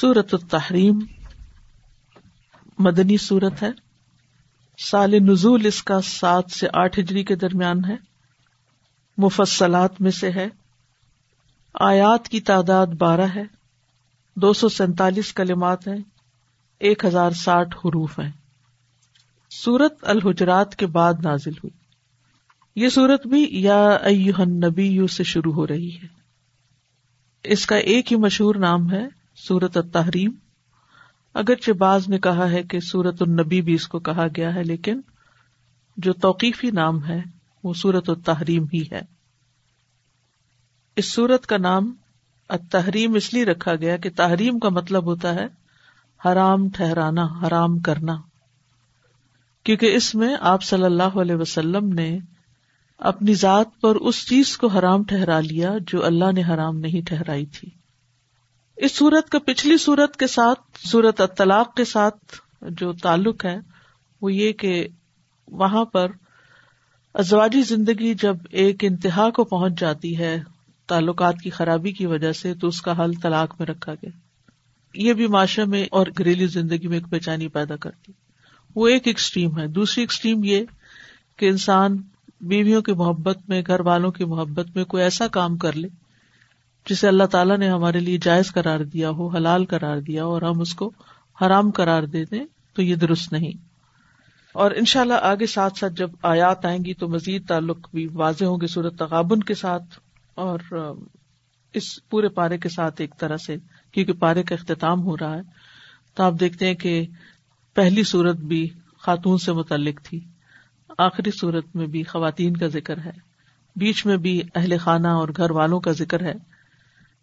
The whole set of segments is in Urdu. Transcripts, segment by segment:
سورت التحریم مدنی سورت ہے۔ سال نزول اس کا سات سے آٹھ ہجری کے درمیان ہے۔ مفصلات میں سے ہے۔ آیات کی تعداد بارہ ہے۔ دو سو سینتالیس کلمات ہیں۔ ایک ہزار ساٹھ حروف ہیں۔ سورت الحجرات کے بعد نازل ہوئی۔ یہ سورت بھی یا نبی یو سے شروع ہو رہی ہے۔ اس کا ایک ہی مشہور نام ہے سورت التحریم۔ اگرچہ بعض نے کہا ہے کہ سورت النبی بھی اس کو کہا گیا ہے، لیکن جو توقیفی نام ہے، وہ سورت التحریم ہی ہے۔ اس سورت کا نام التحریم اس لیے رکھا گیا کہ تحریم کا مطلب ہوتا ہے حرام ٹھہرانا، حرام کرنا۔ کیونکہ اس میں آپ صلی اللہ علیہ وسلم نے اپنی ذات پر اس چیز کو حرام ٹھہرا لیا جو اللہ نے حرام نہیں ٹھہرائی تھی۔ اس سورت کا پچھلی سورت کے ساتھ سورت اطلاق کے ساتھ جو تعلق ہے، وہ یہ کہ وہاں پر ازواجی زندگی جب ایک انتہا کو پہنچ جاتی ہے تعلقات کی خرابی کی وجہ سے، تو اس کا حل طلاق میں رکھا گیا۔ یہ بھی معاشرے میں اور گھریلو زندگی میں ایک بےچانی پیدا کرتی۔ وہ ایک ایکسٹریم ہے۔ دوسری ایکسٹریم یہ کہ انسان بیویوں کی محبت میں، گھر والوں کی محبت میں کوئی ایسا کام کر لے جسے اللہ تعالیٰ نے ہمارے لیے جائز قرار دیا ہو، حلال قرار دیا اور ہم اس کو حرام قرار دے دیں تو یہ درست نہیں۔ اور ان شاء اللہ آگے ساتھ ساتھ جب آیات آئیں گی تو مزید تعلق بھی واضح ہوں گے صورت تغابن کے ساتھ اور اس پورے پارے کے ساتھ ایک طرح سے، کیونکہ پارے کا اختتام ہو رہا ہے۔ تو آپ دیکھتے ہیں کہ پہلی صورت بھی خاتون سے متعلق تھی، آخری صورت میں بھی خواتین کا ذکر ہے، بیچ میں بھی اہل خانہ اور گھر والوں کا ذکر ہے۔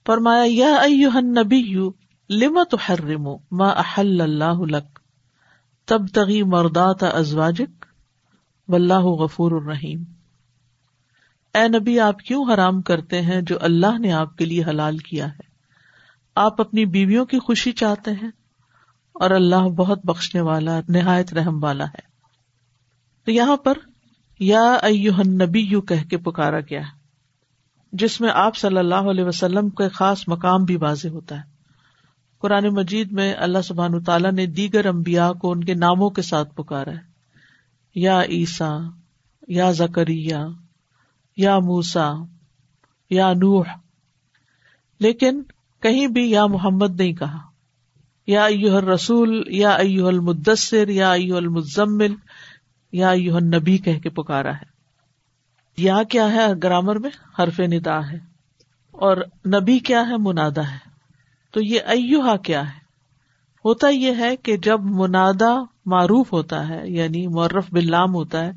فرمایا، یا نبی یو لما تو ما احل اللہ لک؟ تب تغی مردات ازواجک؟ و اللہ غفور الرحیم۔ اے نبی، آپ کیوں حرام کرتے ہیں جو اللہ نے آپ کے لیے حلال کیا ہے؟ آپ اپنی بیویوں کی خوشی چاہتے ہیں؟ اور اللہ بہت بخشنے والا، نہایت رحم والا ہے۔ تو یہاں پر، یا نبی یو کہ کے پکارا گیا۔ ہے جس میں آپ صلی اللہ علیہ وسلم کا خاص مقام بھی واضح ہوتا ہے۔ قرآن مجید میں اللہ سبحان تعالیٰ نے دیگر امبیا کو ان کے ناموں کے ساتھ پکارا ہے۔ یا عیسا یا زکریہ یا موسا یا نوح۔ لیکن کہیں بھی یا محمد نہیں کہا۔ یا ایوہ الرسول، یا ایوہ المدثر، یا ایوہ المزمل، یا ایوہ النبی کہہ کے پکارا ہے۔ یا کیا ہے؟ گرامر میں حرف ندا ہے اور نبی کیا ہے؟ منادا ہے۔ تو یہ ایوہا کیا ہے؟ ہوتا یہ ہے کہ جب منادا معروف ہوتا ہے یعنی معرف باللام ہوتا ہے،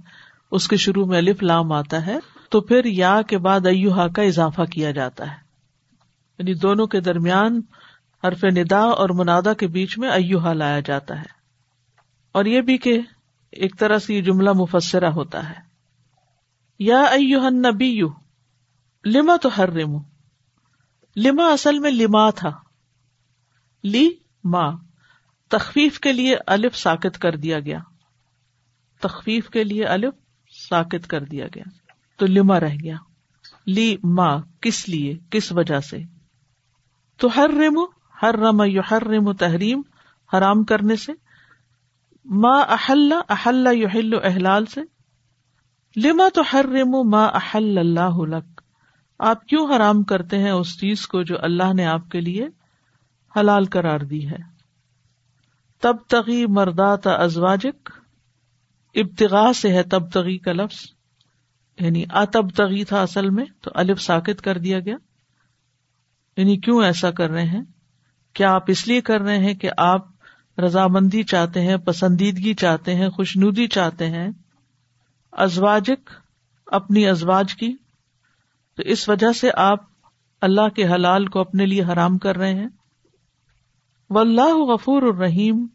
اس کے شروع میں الف لام آتا ہے، تو پھر یا کے بعد ایوہا کا اضافہ کیا جاتا ہے۔ یعنی دونوں کے درمیان حرف ندا اور منادا کے بیچ میں ایوہا لایا جاتا ہے۔ اور یہ بھی کہ ایک طرح سے یہ جملہ مفسرہ ہوتا ہے۔ یا نبی یو لما تو ہر ریمو لما اصل میں لما تھا۔ لی ماں تخفیف کے لیے الف ساکت کر دیا گیا۔ تخفیف کے لیے الف ساکت کر دیا گیا۔ تو لما رہ گیا۔ لی ماں کس لیے؟ کس وجہ سے؟ تو ہر ریمو ہر رم یو ہر ریمو تحریم، حرام کرنے سے۔ ماں احل احل یو احلال سے۔ لما تو ہر ریمو ماں احل اللہ لک؟ آپ کیوں حرام کرتے ہیں اس چیز کو جو اللہ نے آپ کے لیے حلال کرار دی ہے؟ تب تغی مردات ازواجک؟ ابتغا سے ہے تب تغی کا لفظ یعنی اتب تغی تھا اصل میں تو الف ساکت کر دیا گیا۔ یعنی کیوں ایسا کر رہے ہیں؟ کیا آپ اس لیے کر رہے ہیں کہ آپ رضامندی چاہتے ہیں، پسندیدگی چاہتے ہیں، خوشنودی چاہتے ہیں؟ ازواجک، اپنی ازواج کی۔ تو اس وجہ سے آپ اللہ کے حلال کو اپنے لیے حرام کر رہے ہیں۔ و اللہ غفور الرحیم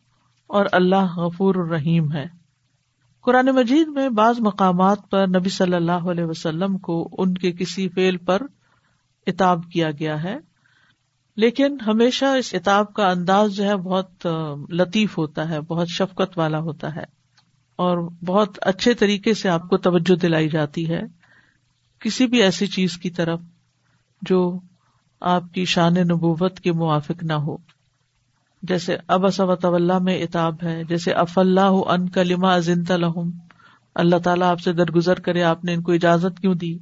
اور اللہ غفور الرحیم ہے۔ قرآن مجید میں بعض مقامات پر نبی صلی اللہ علیہ وسلم کو ان کے کسی فیل پر اتاب کیا گیا ہے۔ لیکن ہمیشہ اس اتاب کا انداز جو ہے بہت لطیف ہوتا ہے، بہت شفقت والا ہوتا ہے۔ اور بہت اچھے طریقے سے آپ کو توجہ دلائی جاتی ہے کسی بھی ایسی چیز کی طرف جو آپ کی شان نبوت کے موافق نہ ہو۔ جیسے اب طول میں اتاب ہے، جیسے اف اللہ ان کلما ازنت الحم اللہ تعالیٰ آپ سے درگزر کرے، آپ نے ان کو اجازت کیوں دی؟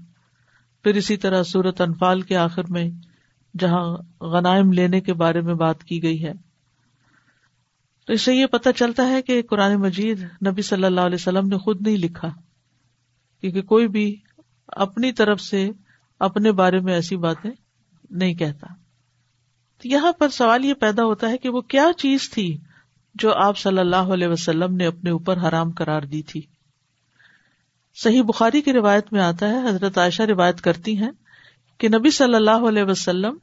پھر اسی طرح سورت انفال کے آخر میں، جہاں غنائم لینے کے بارے میں بات کی گئی ہے۔ تو اس سے یہ پتہ چلتا ہے کہ قرآن مجید نبی صلی اللہ علیہ وسلم نے خود نہیں لکھا، کیونکہ کوئی بھی اپنی طرف سے اپنے بارے میں ایسی باتیں نہیں کہتا۔ تو یہاں پر سوال یہ پیدا ہوتا ہے کہ وہ کیا چیز تھی جو آپ صلی اللہ علیہ وسلم نے اپنے اوپر حرام کرار دی تھی۔ صحیح بخاری کی روایت میں آتا ہے، حضرت عائشہ روایت کرتی ہیں کہ نبی صلی اللہ علیہ وسلم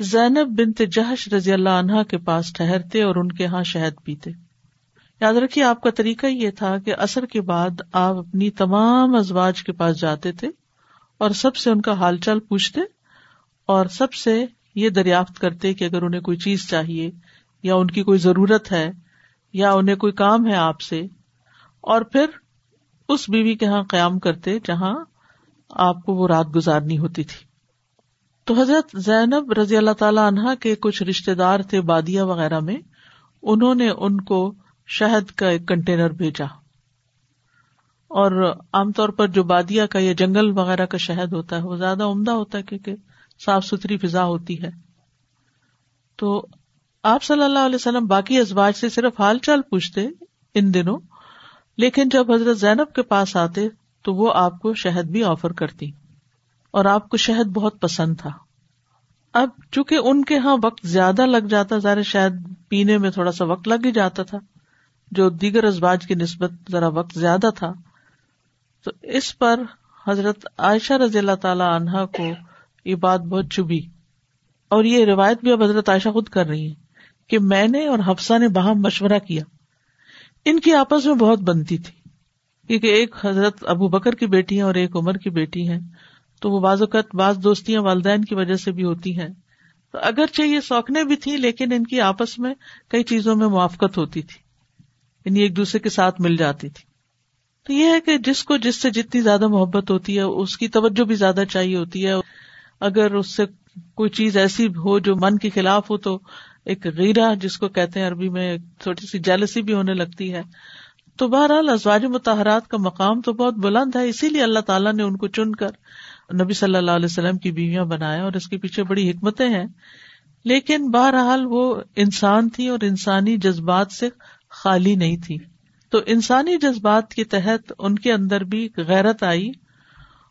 زینب بنت جہش رضی اللہ عنہا کے پاس ٹہرتے اور ان کے یہاں شہد پیتے۔ یاد رکھیے، آپ کا طریقہ یہ تھا کہ اثر کے بعد آپ اپنی تمام ازواج کے پاس جاتے تھے اور سب سے ان کا حال چال پوچھتے اور سب سے یہ دریافت کرتے کہ اگر انہیں کوئی چیز چاہیے یا ان کی کوئی ضرورت ہے یا انہیں کوئی کام ہے آپ سے، اور پھر اس بیوی کے یہاں قیام کرتے جہاں آپ کو وہ رات گزارنی ہوتی تھی۔ تو حضرت زینب رضی اللہ تعالی عنہا کے کچھ رشتے دار تھے بادیا وغیرہ میں، انہوں نے ان کو شہد کا ایک کنٹینر بھیجا۔ اور عام طور پر جو بادیا کا یا جنگل وغیرہ کا شہد ہوتا ہے، وہ زیادہ عمدہ ہوتا ہے کیونکہ صاف ستھری فضا ہوتی ہے۔ تو آپ صلی اللہ علیہ وسلم باقی ازواج سے صرف حال چال پوچھتے ان دنوں، لیکن جب حضرت زینب کے پاس آتے تو وہ آپ کو شہد بھی آفر کرتی۔ اور آپ کو شہد بہت پسند تھا۔ اب چونکہ ان کے یہاں وقت زیادہ لگ جاتا ذرا شہد پینے میں تھوڑا سا وقت لگ ہی جاتا تھا، جو دیگر ازباج کی نسبت ذرا وقت زیادہ تھا۔ تو اس پر حضرت عائشہ رضی اللہ تعالی عنہا کو یہ بات بہت چبھی۔ اور یہ روایت بھی اب حضرت عائشہ خود کر رہی ہے کہ میں نے اور حفصہ نے باہم مشورہ کیا۔ ان کی آپس میں بہت بنتی تھی، کیونکہ ایک حضرت ابو بکر کی بیٹی ہے اور ایک عمر کی بیٹی ہے تو وہ بعض اوقات بعض دوستیاں والدین کی وجہ سے بھی ہوتی ہیں۔ تو اگرچہ یہ سوکھنے بھی تھی لیکن ان کی آپس میں کئی چیزوں میں موافقت ہوتی تھی۔ یعنی ایک دوسرے کے ساتھ مل جاتی تھی۔ تو یہ ہے کہ جس کو جس سے جتنی زیادہ محبت ہوتی ہے، اس کی توجہ بھی زیادہ چاہیے ہوتی ہے۔ اگر اس سے کوئی چیز ایسی ہو جو من کے خلاف ہو، تو ایک غیرہ، جس کو کہتے ہیں عربی میں چھوٹی سی جیلسی بھی ہونے لگتی ہے۔ تو بہرحال ازواج متحرات کا مقام تو بہت بلند ہے، اسی لیے اللہ تعالیٰ نے ان کو چن کر نبی صلی اللہ علیہ وسلم کی بیویاں بنایا اور اس کے پیچھے بڑی حکمتیں ہیں۔ لیکن بہرحال وہ انسان تھی اور انسانی جذبات سے خالی نہیں تھی۔ تو انسانی جذبات کے تحت ان کے اندر بھی غیرت آئی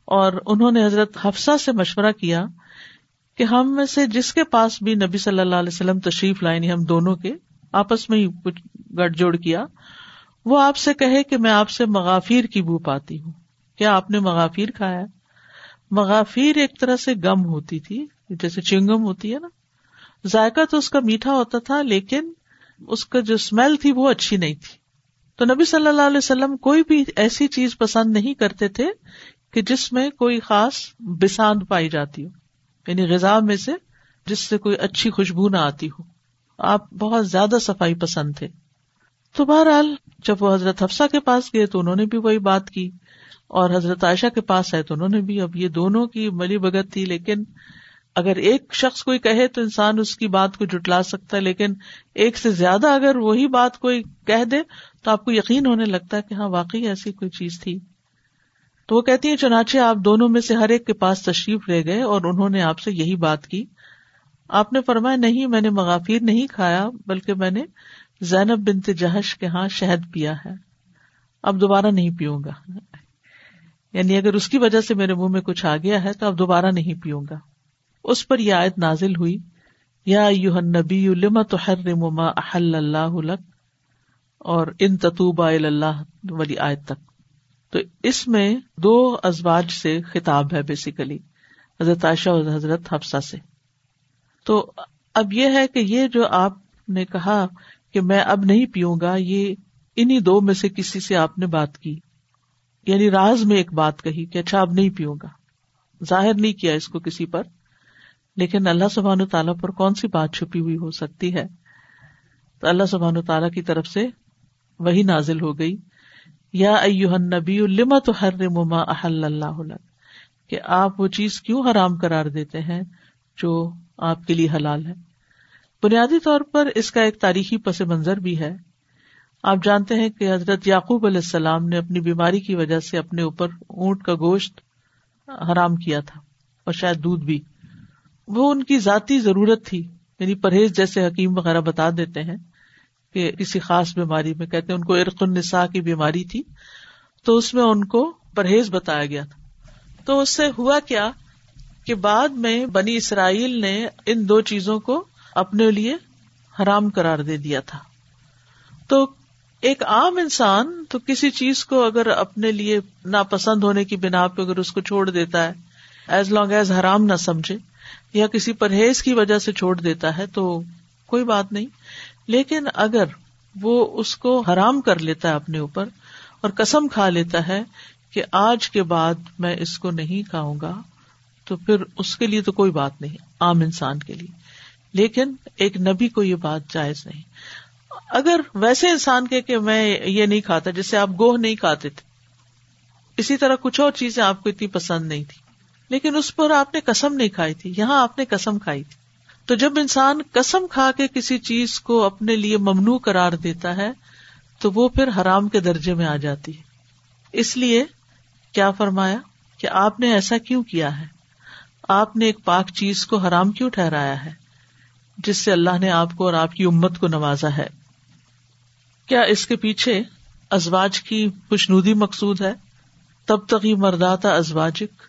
اور انہوں نے حضرت حفصہ سے مشورہ کیا کہ ہم میں سے جس کے پاس بھی نبی صلی اللہ علیہ وسلم تشریف لائے نہیں ہم دونوں کے، آپس میں ہی کچھ گٹ جوڑ کیا، وہ آپ سے کہے کہ میں آپ سے مغافیر کی بو پاتی ہوں۔ کیا آپ نے مغافیر کھایا؟ مغافیر ایک طرح سے گم ہوتی تھی، جیسے چنگم ہوتی ہے نا۔ ذائقہ تو اس کا میٹھا ہوتا تھا، لیکن اس کا جو اسمیل تھی وہ اچھی نہیں تھی۔ تو نبی صلی اللہ علیہ وسلم کوئی بھی ایسی چیز پسند نہیں کرتے تھے کہ جس میں کوئی خاص بساند پائی جاتی ہو۔ یعنی غذا میں سے جس سے کوئی اچھی خوشبو نہ آتی ہو۔ آپ بہت زیادہ صفائی پسند تھے۔ تو بہرحال جب وہ حضرت حفصہ کے پاس گئے تو انہوں نے بھی وہی بات کی۔ اور حضرت عائشہ کے پاس ہے تو انہوں نے بھی اب یہ دونوں کی ملی بگت تھی، لیکن اگر ایک شخص کوئی کہے تو انسان اس کی بات کو جٹلا سکتا ہے، لیکن ایک سے زیادہ اگر وہی بات کوئی کہہ دے تو آپ کو یقین ہونے لگتا ہے کہ ہاں واقعی ایسی کوئی چیز تھی۔ تو وہ کہتی ہیں، چنانچہ آپ دونوں میں سے ہر ایک کے پاس تشریف لے گئے اور انہوں نے آپ سے یہی بات کی۔ آپ نے فرمایا، نہیں، میں نے مغافیر نہیں کھایا، بلکہ میں نے زینب بنت جہش کے ہاں شہد پیا ہے۔ اب دوبارہ نہیں پیوں گا۔ یعنی اگر اس کی وجہ سے میرے منہ میں کچھ آ گیا ہے تو اب دوبارہ نہیں پیوں گا۔ اس پر یہ آیت نازل ہوئی، یا یو نبی احل اللہ اور ان تطوبا اللہ والی آیت تک۔ تو اس میں دو ازواج سے خطاب ہے بیسیکلی حضرت عائشہ اور حضرت حفصہ سے۔ تو اب یہ ہے کہ یہ جو آپ نے کہا کہ میں اب نہیں پیوں گا، یہ انہیں دو میں سے کسی سے آپ نے بات کی۔ یعنی راز میں ایک بات کہی کہ اچھا اب نہیں پیوں گا۔ ظاہر نہیں کیا اس کو کسی پر، لیکن اللہ سبحان تعالیٰ پر کون سی بات چھپی ہوئی ہو سکتی ہے؟ تو اللہ سبحان تعالیٰ کی طرف سے وہی نازل ہو گئی۔ یا نبی الما تو ہر مما احل اللہ کہ آپ وہ چیز کیوں حرام قرار دیتے ہیں جو آپ کے لیے حلال ہے؟ بنیادی طور پر اس کا ایک تاریخی پس منظر بھی ہے۔ آپ جانتے ہیں کہ حضرت یعقوب علیہ السلام نے اپنی بیماری کی وجہ سے اپنے اوپر اونٹ کا گوشت حرام کیا تھا اور شاید دودھ بھی۔ وہ ان کی ذاتی ضرورت تھی۔ یعنی پرہیز جیسے حکیم وغیرہ بتا دیتے ہیں کہ کسی خاص بیماری میں، کہتے ہیں ان کو ارق النساء کی بیماری تھی۔ تو اس میں ان کو پرہیز بتایا گیا تھا۔ تو اس سے ہوا کیا کہ بعد میں بنی اسرائیل نے ان دو چیزوں کو اپنے لیے حرام قرار دے دیا تھا۔ تو ایک عام انسان تو کسی چیز کو اگر اپنے لیے ناپسند ہونے کی بنا پہ اگر اس کو چھوڑ دیتا ہے ایز لانگ ایز حرام نہ سمجھے، یا کسی پرہیز کی وجہ سے چھوڑ دیتا ہے، تو کوئی بات نہیں۔ لیکن اگر وہ اس کو حرام کر لیتا ہے اپنے اوپر اور قسم کھا لیتا ہے کہ آج کے بعد میں اس کو نہیں کھاؤں گا، تو پھر اس کے لیے تو کوئی بات نہیں، عام انسان کے لیے۔ لیکن ایک نبی کو یہ بات جائز نہیں۔ اگر ویسے انسان کے کہ میں یہ نہیں کھاتا، جیسے آپ گوہ نہیں کھاتے تھے، اسی طرح کچھ اور چیزیں آپ کو اتنی پسند نہیں تھی لیکن اس پر آپ نے قسم نہیں کھائی تھی، یہاں آپ نے قسم کھائی تھی۔ تو جب انسان قسم کھا کے کسی چیز کو اپنے لیے ممنوع قرار دیتا ہے، تو وہ پھر حرام کے درجے میں آ جاتی ہے۔ اس لیے کیا فرمایا کہ آپ نے ایسا کیوں کیا ہے؟ آپ نے ایک پاک چیز کو حرام کیوں ٹھہرایا ہے، جس سے اللہ نے آپ کو اور آپ کی امت کو نوازا ہے؟ کیا اس کے پیچھے ازواج کی خوشنودی مقصود ہے؟ تب تک یہ مرداتا ازواجک۔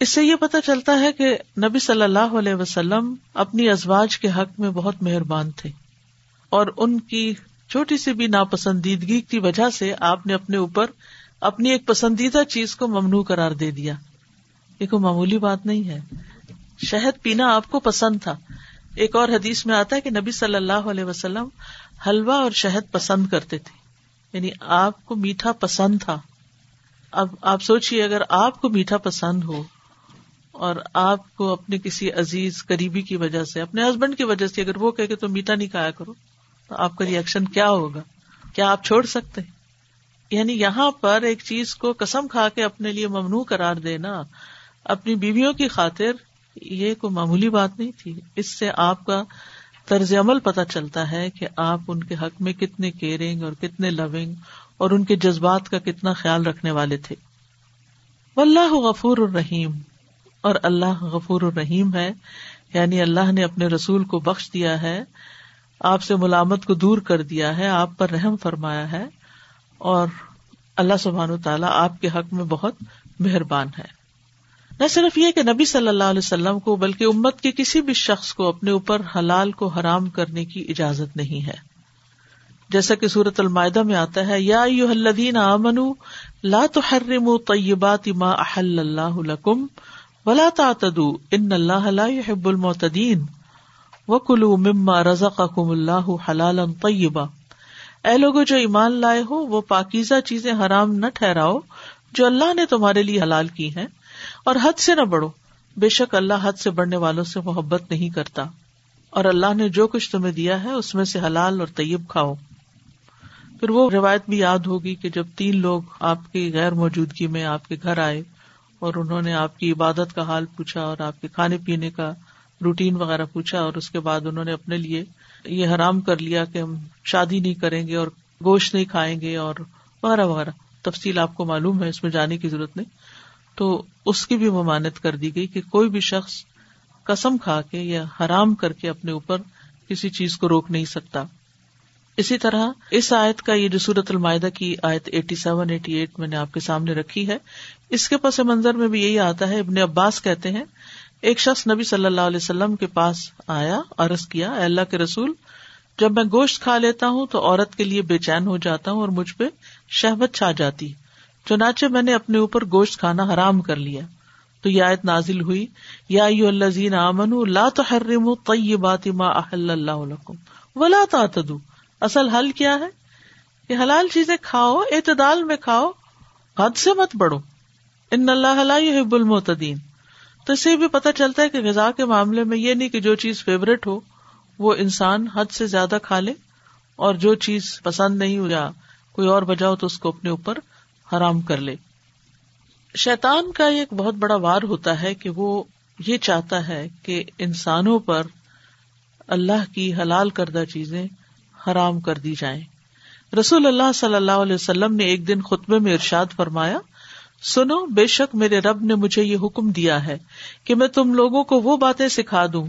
اس سے یہ پتا چلتا ہے کہ نبی صلی اللہ علیہ وسلم اپنی ازواج کے حق میں بہت مہربان تھے اور ان کی چھوٹی سی بھی ناپسندیدگی کی وجہ سے آپ نے اپنے اوپر اپنی ایک پسندیدہ چیز کو ممنوع قرار دے دیا۔ یہ کوئی معمولی بات نہیں ہے۔ شہد پینا آپ کو پسند تھا۔ ایک اور حدیث میں آتا ہے کہ نبی صلی اللہ علیہ وسلم حلوا اور شہد پسند کرتے تھے۔ یعنی آپ کو میٹھا پسند تھا۔ اب آپ سوچیے اگر آپ کو میٹھا پسند ہو اور آپ کو اپنے کسی عزیز قریبی کی وجہ سے، اپنے ہسبینڈ کی وجہ سے اگر وہ کہ تم میٹھا نہیں کھایا کرو، تو آپ کا ریئیکشن کیا ہوگا؟ کیا آپ چھوڑ سکتے؟ یعنی یہاں پر ایک چیز کو قسم کھا کے اپنے لیے ممنوع قرار دینا، اپنی بیویوں کی خاطر یہ کوئی معمولی بات نہیں تھی۔ اس سے آپ کا طرز عمل پتا چلتا ہے کہ آپ ان کے حق میں کتنے کیئرنگ اور کتنے لونگ اور ان کے جذبات کا کتنا خیال رکھنے والے تھے۔ واللہ غفور الرحیم۔ اور اللہ غفور الرحیم ہے یعنی اللہ نے اپنے رسول کو بخش دیا ہے، آپ سے ملامت کو دور کر دیا ہے، آپ پر رحم فرمایا ہے، اور اللہ سبحان و تعالیٰ آپ کے حق میں بہت مہربان ہے۔ نہ صرف یہ کہ نبی صلی اللہ علیہ وسلم کو، بلکہ امت کے کسی بھی شخص کو اپنے اوپر حلال کو حرام کرنے کی اجازت نہیں ہے۔ جیسا کہ سورت المائدہ میں آتا ہے، یا الذین آمنوا لا تحرموا طیبات ما احل اللہ لکم ولا تعتدوا ان اللہ لا يحب المعتدین وکلوا مما رزقکم اللہ حلالا طیبا۔ اے لوگو، جو ایمان لائے ہو، وہ پاکیزہ چیزیں حرام نہ ٹھہراؤ جو اللہ نے تمہارے لیے حلال کی ہیں۔ اور حد سے نہ بڑھو۔ بے شک اللہ حد سے بڑھنے والوں سے محبت نہیں کرتا۔ اور اللہ نے جو کچھ تمہیں دیا ہے، اس میں سے حلال اور طیب کھاؤ۔ پھر وہ روایت بھی یاد ہوگی کہ جب تین لوگ آپ کی غیر موجودگی میں آپ کے گھر آئے اور انہوں نے آپ کی عبادت کا حال پوچھا اور آپ کے کھانے پینے کا روٹین وغیرہ پوچھا اور اس کے بعد انہوں نے اپنے لیے یہ حرام کر لیا کہ ہم شادی نہیں کریں گے اور گوشت نہیں کھائیں گے اور وغیرہ وغیرہ۔ تفصیل آپ کو معلوم ہے، اس میں جانے کی ضرورت نہیں۔ تو اس کی بھی ممانت کر دی گئی کہ کوئی بھی شخص قسم کھا کے یا حرام کر کے اپنے اوپر کسی چیز کو روک نہیں سکتا۔ اسی طرح اس آیت کا یہ جو سورت المائدہ کی آیت ایٹی سیون ایٹی ایٹ میں نے آپ کے سامنے رکھی ہے، اس کے پس منظر میں بھی یہی آتا ہے، ابن عباس کہتے ہیں، ایک شخص نبی صلی اللہ علیہ وسلم کے پاس آیا، عرض کیا اللہ کے رسول، جب میں گوشت کھا لیتا ہوں تو عورت کے لیے بے چین ہو جاتا ہوں اور مجھ پہ شہبت چھا جاتی۔ چنانچہ میں نے اپنے اوپر گوشت کھانا حرام کر لیا۔ تو یہ آیت نازل ہوئی۔ یا امن لا تحرم طیبات ما احل اللہ لکم ولا تعتدوا۔ اصل حل کیا ہے؟ کہ حلال چیزیں کھاؤ، اعتدال میں کھاؤ، حد سے مت بڑھو۔ ان اللہ لا المعتدین۔ تو اس سے بھی پتہ چلتا ہے کہ غذا کے معاملے میں یہ نہیں کہ جو چیز فیوریٹ ہو، وہ انسان حد سے زیادہ کھا لے اور جو چیز پسند نہیں ہو یا کوئی اور وجہ ہو تو اس کو اپنے اوپر حرام کر لے۔ شیتان کا ایک بہت بڑا وار ہوتا ہے کہ وہ یہ چاہتا ہے کہ انسانوں پر اللہ کی حلال کردہ چیزیں حرام کر دی جائیں۔ رسول اللہ صلی اللہ علیہ وسلم نے ایک دن خطبے میں ارشاد فرمایا، سنو، بے شک میرے رب نے مجھے یہ حکم دیا ہے کہ میں تم لوگوں کو وہ باتیں سکھا دوں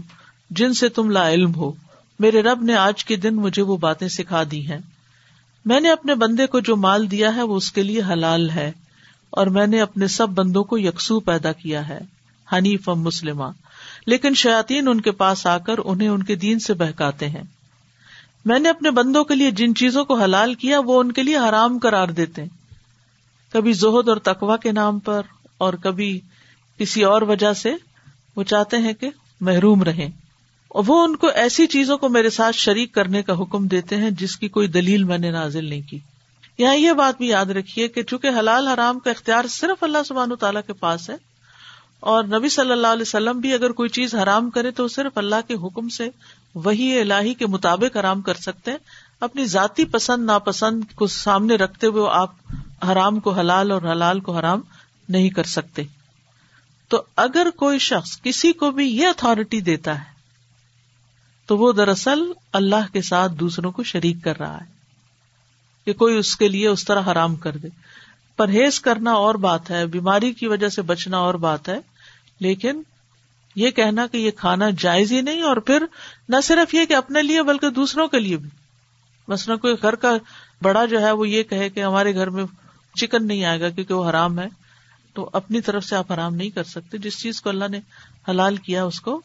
جن سے تم لا علم ہو۔ میرے رب نے آج کے دن مجھے وہ باتیں سکھا دی ہیں۔ میں نے اپنے بندے کو جو مال دیا ہے وہ اس کے لیے حلال ہے، اور میں نے اپنے سب بندوں کو یکسو پیدا کیا ہے حنیف مسلم لیکن شاطین ان کے پاس آ کر انہیں ان کے دین سے بہکاتے ہیں۔ میں نے اپنے بندوں کے لیے جن چیزوں کو حلال کیا وہ ان کے لیے حرام کرار دیتے کبھی زہد اور تقوا کے نام پر، اور کبھی کسی اور وجہ سے وہ چاہتے ہیں کہ محروم رہیں۔ وہ ان کو ایسی چیزوں کو میرے ساتھ شریک کرنے کا حکم دیتے ہیں جس کی کوئی دلیل میں نے نازل نہیں کی۔ یہاں یہ بات بھی یاد رکھیے کہ چونکہ حلال حرام کا اختیار صرف اللہ سبحان تعالیٰ کے پاس ہے اور نبی صلی اللہ علیہ وسلم بھی اگر کوئی چیز حرام کرے تو صرف اللہ کے حکم سے وہی الہی کے مطابق حرام کر سکتے ہیں۔ اپنی ذاتی پسند، ناپسند کو سامنے رکھتے ہوئے آپ حرام کو حلال اور حلال کو حرام نہیں کر سکتے۔ تو اگر کوئی شخص کسی کو بھی یہ اتارٹی دیتا ہے تو وہ دراصل اللہ کے ساتھ دوسروں کو شریک کر رہا ہے کہ کوئی اس کے لیے اس طرح حرام کر دے۔ پرہیز کرنا اور بات ہے، بیماری کی وجہ سے بچنا اور بات ہے، لیکن یہ کہنا کہ یہ کھانا جائز ہی نہیں اور پھر نہ صرف یہ کہ اپنے لیے بلکہ دوسروں کے لیے بھی۔ مثلاً کوئی گھر کا بڑا جو ہے وہ یہ کہے کہ ہمارے گھر میں چکن نہیں آئے گا کیونکہ وہ حرام ہے، تو اپنی طرف سے آپ حرام نہیں کر سکتے۔ جس چیز کو اللہ نے حلال کیا، اس کو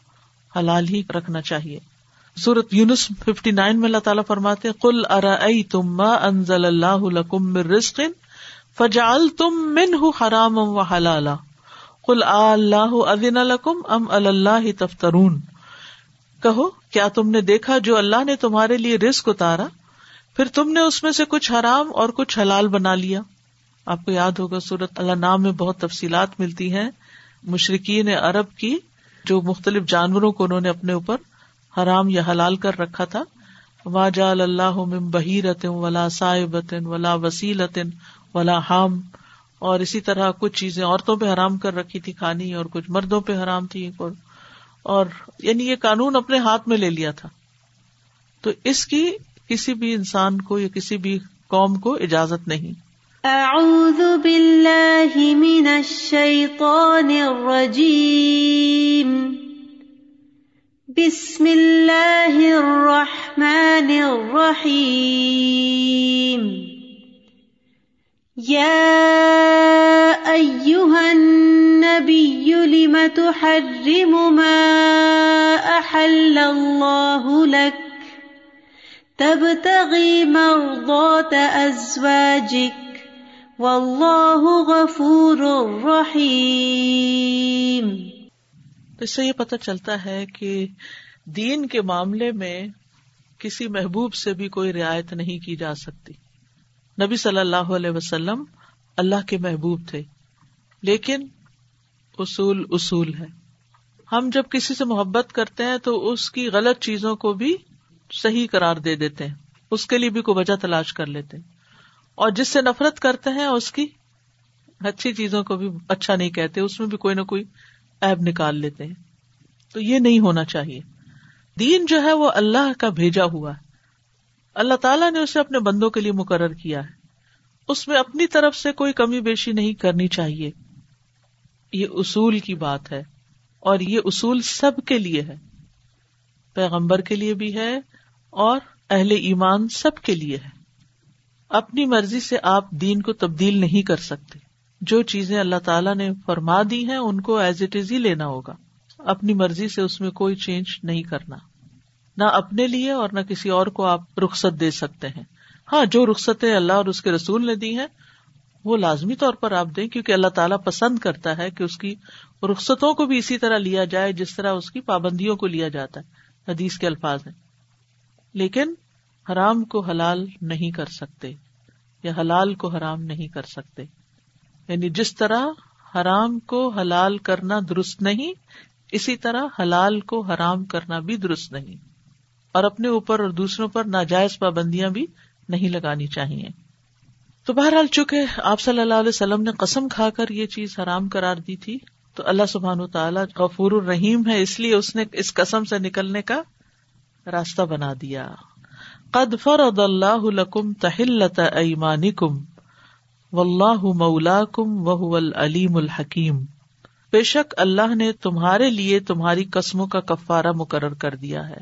حلال ہی رکھنا چاہیے۔ سورت یونس ففٹی نائن میں اللہ تعالیٰ فرماتے کل ارا تم انزل اللہ لکم رسق فجال تم من حرام و حلال کل اللہ ادین الکم ام اللہ تفترون۔ کہو، کیا تم نے دیکھا جو اللہ نے تمہارے لیے رسک اتارا؟ پھر تم نے اس میں سے کچھ حرام اور کچھ حلال بنا لیا۔ آپ کو یاد ہوگا سورت اللہ نام میں بہت تفصیلات ملتی ہیں مشرقین عرب کی، جو مختلف جانوروں کو انہوں نے اپنے اوپر حرام یا حلال کر رکھا تھا۔ وا جال اللہ بحیرت ولا صاحبت ولا وسیلت ولا حام۔ اور اسی طرح کچھ چیزیں عورتوں پہ حرام کر رکھی تھی، کھانی اور کچھ مردوں پہ حرام تھی۔ اور یعنی یہ قانون اپنے ہاتھ میں لے لیا تھا۔ تو اس کی کسی بھی انسان کو یا کسی بھی قوم کو اجازت نہیں۔ اعوذ باللہ من الشیطان الرجیم۔ بسم اللہ الرحمن الرحیم یا ایوہا النبی لم تحرم ما احل اللہ لک تبتغی مرضات ازواجک واللہ غفور رحیم اس سے یہ پتہ چلتا ہے کہ دین کے معاملے میں کسی محبوب سے بھی کوئی رعایت نہیں کی جا سکتی۔ نبی صلی اللہ علیہ وسلم اللہ کے محبوب تھے، لیکن اصول اصول ہے۔ ہم جب کسی سے محبت کرتے ہیں تو اس کی غلط چیزوں کو بھی صحیح قرار دے دیتے ہیں، اس کے لیے بھی کوئی وجہ تلاش کر لیتے ہیں۔ اور جس سے نفرت کرتے ہیں، اس کی اچھی چیزوں کو بھی اچھا نہیں کہتے، اس میں بھی کوئی نہ کوئی ایب نکال لیتے ہیں۔ تو یہ نہیں ہونا چاہیے۔ دین جو ہے وہ اللہ کا بھیجا ہوا ہے۔ اللہ تعالیٰ نے اسے اپنے بندوں کے لیے مقرر کیا ہے۔ اس میں اپنی طرف سے کوئی کمی بیشی نہیں کرنی چاہیے۔ یہ اصول کی بات ہے اور یہ اصول سب کے لیے ہے۔ پیغمبر کے لیے بھی ہے اور اہل ایمان سب کے لیے ہے۔ اپنی مرضی سے آپ دین کو تبدیل نہیں کر سکتے۔ جو چیزیں اللہ تعالیٰ نے فرما دی ہیں، ان کو ایز اٹ از ہی لینا ہوگا۔ اپنی مرضی سے اس میں کوئی چینج نہیں کرنا۔ نہ اپنے لیے اور نہ کسی اور کو آپ رخصت دے سکتے ہیں۔ ہاں جو رخصتیں اللہ اور اس کے رسول نے دی ہیں، وہ لازمی طور پر آپ دیں، کیونکہ اللہ تعالیٰ پسند کرتا ہے کہ اس کی رخصتوں کو بھی اسی طرح لیا جائے، جس طرح اس کی پابندیوں کو لیا جاتا ہے۔ حدیث کے الفاظ ہیں۔ لیکن حرام کو حلال نہیں کر سکتے، یا حلال کو حرام نہیں کر سکتے۔ یعنی جس طرح حرام کو حلال کرنا درست نہیں، اسی طرح حلال کو حرام کرنا بھی درست نہیں۔ اور اپنے اوپر اور دوسروں پر ناجائز پابندیاں بھی نہیں لگانی چاہیے۔ تو بہرحال چکے آپ صلی اللہ علیہ وسلم نے قسم کھا کر یہ چیز حرام کرار دی تھی، تو اللہ سبحان و تعالیٰ غفور الرحیم ہے، اس لیے اس نے اس قسم سے نکلنے کا راستہ بنا دیا۔ قد فرض اللہ لکم تحلت ایمانکم واللہ مولاکم وهو العلیم الحکیم۔ بے شک اللہ نے تمہارے لیے تمہاری قسموں کا کفارہ مقرر کر دیا ہے۔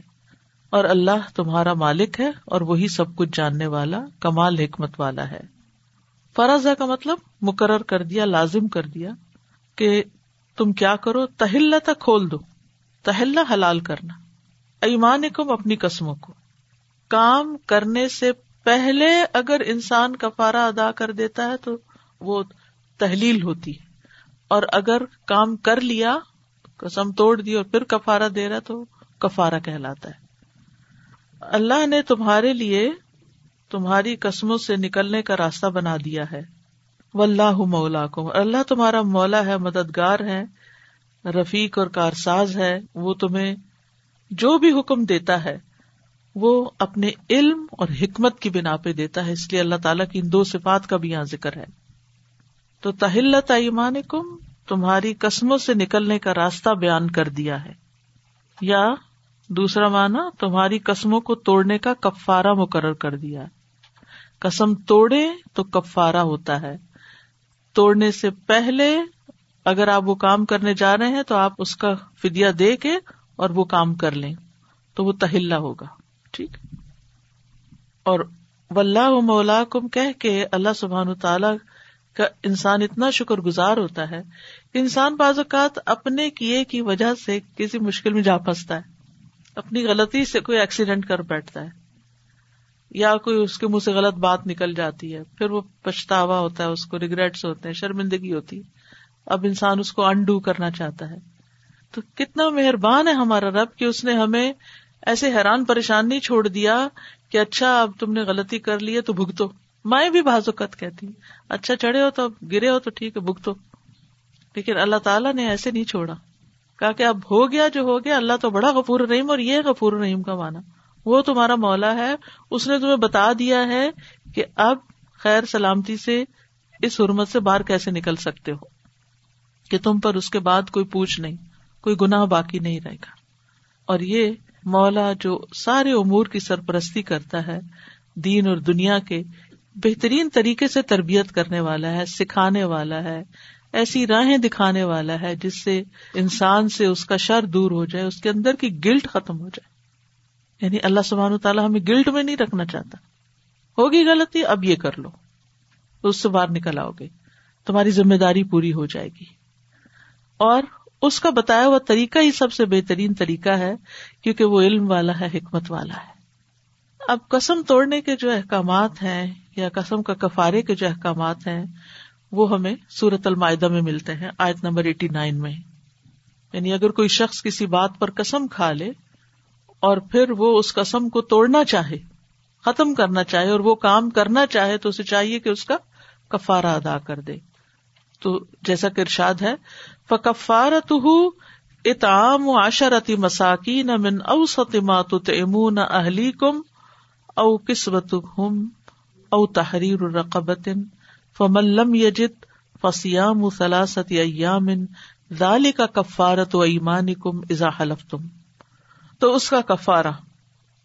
اور اللہ تمہارا مالک ہے اور وہی سب کچھ جاننے والا، کمال حکمت والا ہے۔ فرض کا مطلب مقرر کر دیا، لازم کر دیا کہ تم کیا کرو تہلا تک کھول دو تہلا حلال کرنا۔ ایمان کم اپنی قسموں کو۔ کام کرنے سے پہلے اگر انسان کفارا ادا کر دیتا ہے تو وہ تحلیل ہوتی ہے۔ اور اگر کام کر لیا، قسم توڑ دی اور پھر کفارا دے رہا تو کفارا کہلاتا ہے۔ اللہ نے تمہارے لیے تمہاری قسموں سے نکلنے کا راستہ بنا دیا ہے۔ و اللہ مولا کو اللہ تمہارا مولا ہے، مددگار ہے، رفیق اور کارساز ہے۔ وہ تمہیں جو بھی حکم دیتا ہے وہ اپنے علم اور حکمت کی بنا پہ دیتا ہے اس لیے اللہ تعالیٰ کی ان دو صفات کا بھی یہاں ذکر ہے۔ تو تہلت ایمان کم تمہاری قسموں سے نکلنے کا راستہ بیان کر دیا ہے۔ یا دوسرا مانا تمہاری قسموں کو توڑنے کا کفارا مقرر کر دیا قسم توڑے تو کفارا ہوتا ہے۔ توڑنے سے پہلے اگر آپ وہ کام کرنے جا رہے ہیں تو آپ اس کا فدیا دے کے اور وہ کام کر لیں۔ تو وہ تہلا ہوگا۔ ٹھیک؟ اور و مولا کم کہ کے اللہ سبحان تعالی کا انسان اتنا شکر گزار ہوتا ہے کہ انسان بعض اوقات اپنے کیے کی وجہ سے کسی مشکل میں جا پھنستا ہے، اپنی غلطی سے کوئی ایکسیڈینٹ کر بیٹھتا ہے، یا کوئی اس کے منہ سے غلط بات نکل جاتی ہے، پھر وہ پچھتاوا ہوتا ہے، اس کو ریگریٹس ہوتے ہیں، شرمندگی ہوتی ہے۔ اب انسان اس کو انڈو کرنا چاہتا ہے۔ تو کتنا مہربان ہے ہمارا رب کہ اس نے ہمیں ایسے حیران پریشان نہیں چھوڑ دیا کہ اچھا اب تم نے غلطی کر لی ہے تو بھگتو۔ مائیں بھی بازوقت کہتی اچھا چڑھے ہو تو اب، گرے ہو تو ٹھیک ہے، بھگتو۔ لیکن اللہ تعالیٰ نے ایسے نہیں چھوڑا۔ کہا کہ اب ہو گیا جو ہو گیا، اللہ تو بڑا غفور رحیم اور یہ غفور رحیم کا مانا وہ تمہارا مولا ہے، اس نے تمہیں بتا دیا ہے کہ اب خیر سلامتی سے اس حرمت سے باہر کیسے نکل سکتے ہو؟ کہ تم پر اس کے بعد کوئی پوچھ نہیں، کوئی گناہ باقی نہیں رہے گا۔ اور یہ مولا جو سارے امور کی سرپرستی کرتا ہے، دین اور دنیا کے بہترین طریقے سے تربیت کرنے والا ہے، سکھانے والا ہے، ایسی راہیں دکھانے والا ہے جس سے انسان سے اس کا شر دور ہو جائے، اس کے اندر کی گلٹ ختم ہو جائے۔ یعنی اللہ سبحان تعالیٰ ہمیں گلٹ میں نہیں رکھنا چاہتا۔ ہوگی غلطی، اب یہ کر لو۔ اس سے باہر نکل آؤ گے۔ تمہاری ذمہ داری پوری ہو جائے گی۔ اور اس کا بتایا ہوا طریقہ ہی سب سے بہترین طریقہ ہے کیونکہ وہ علم والا ہے، حکمت والا ہے۔ اب قسم توڑنے کے جو احکامات ہیں یا قسم کا کفارے کے جو احکامات ہیں، وہ ہمیں سورت المائدہ میں ملتے ہیں، آیت نمبر ایٹی نائن میں۔ یعنی اگر کوئی شخص کسی بات پر قسم کھا لے اور پھر وہ اس قسم کو توڑنا چاہے، ختم کرنا چاہے اور وہ کام کرنا چاہے، تو اسے چاہیے کہ اس کا کفارا ادا کر دے۔ تو جیسا کہ ارشاد ہے فکفارت اتام و عشرتی مساکین من اوسط ما تطعمون اہلیکم او قسمت او تحریر رقبت فمن لم یجد فسیام ثلاثت ایام ذالک کفارت و ایمانکم اذا حلفتم تو اس کا کفارہ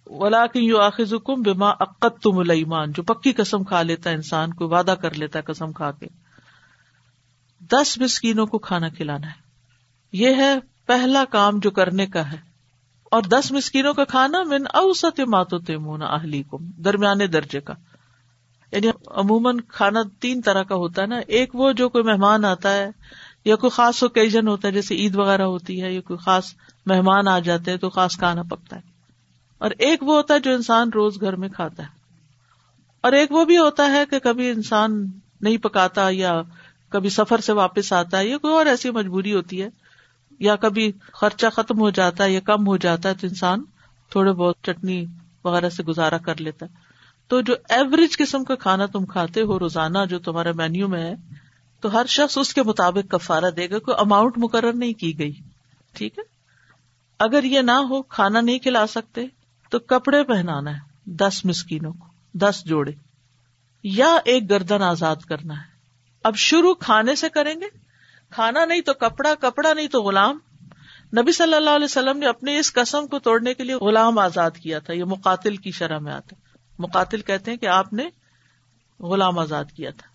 ولا کی یو آخذ حکم بما عقت تم المان جو پکی قسم کھا لیتا انسان کو، وعدہ کر لیتا قسم کھا کے۔ دس مسکینوں کو کھانا کھلانا ہے۔ یہ ہے پہلا کام جو کرنے کا ہے۔ اور دس مسکینوں کا کھانا، من اوسط ماتو تیمونا اہلی کو درمیانے درجے کا۔ یعنی عموماً کھانا تین طرح کا ہوتا ہے نا۔ ایک وہ جو کوئی مہمان آتا ہے، یا کوئی خاص اوکیزن ہوتا ہے، جیسے عید وغیرہ ہوتی ہے، یا کوئی خاص مہمان آ جاتے ہیں تو خاص کھانا پکتا ہے۔ اور ایک وہ ہوتا ہے جو انسان روز گھر میں کھاتا ہے۔ اور ایک وہ بھی ہوتا ہے کہ کبھی انسان نہیں پکاتا، یا کبھی سفر سے واپس آتا ہے، یا کوئی اور ایسی مجبوری ہوتی ہے۔ یا کبھی خرچہ ختم ہو جاتا ہے یا کم ہو جاتا ہے تو انسان تھوڑے بہت چٹنی وغیرہ سے گزارا کر لیتا ہے۔ تو جو ایوریج قسم کا کھانا تم کھاتے ہو، روزانہ جو تمہارے مینیو میں ہے، تو ہر شخص اس کے مطابق کفارہ دے گا، کوئی اماؤنٹ مقرر نہیں کی گئی۔ ٹھیک ہے؟ اگر یہ نہ ہو، کھانا نہیں کھلا سکتے، تو کپڑے پہنانا ہے، دس مسکینوں کو، دس جوڑے، یا ایک گردن آزاد کرنا ہے۔ اب شروع کھانے سے کریں گے؟ کھانا نہیں تو کپڑا کپڑا نہیں تو غلام۔ نبی صلی اللہ علیہ وسلم نے اپنے اس قسم کو توڑنے کے لیے غلام آزاد کیا تھا، یہ مقاتل کی شرح میں آتا۔ مقاتل کہتے ہیں کہ آپ نے غلام آزاد کیا تھا۔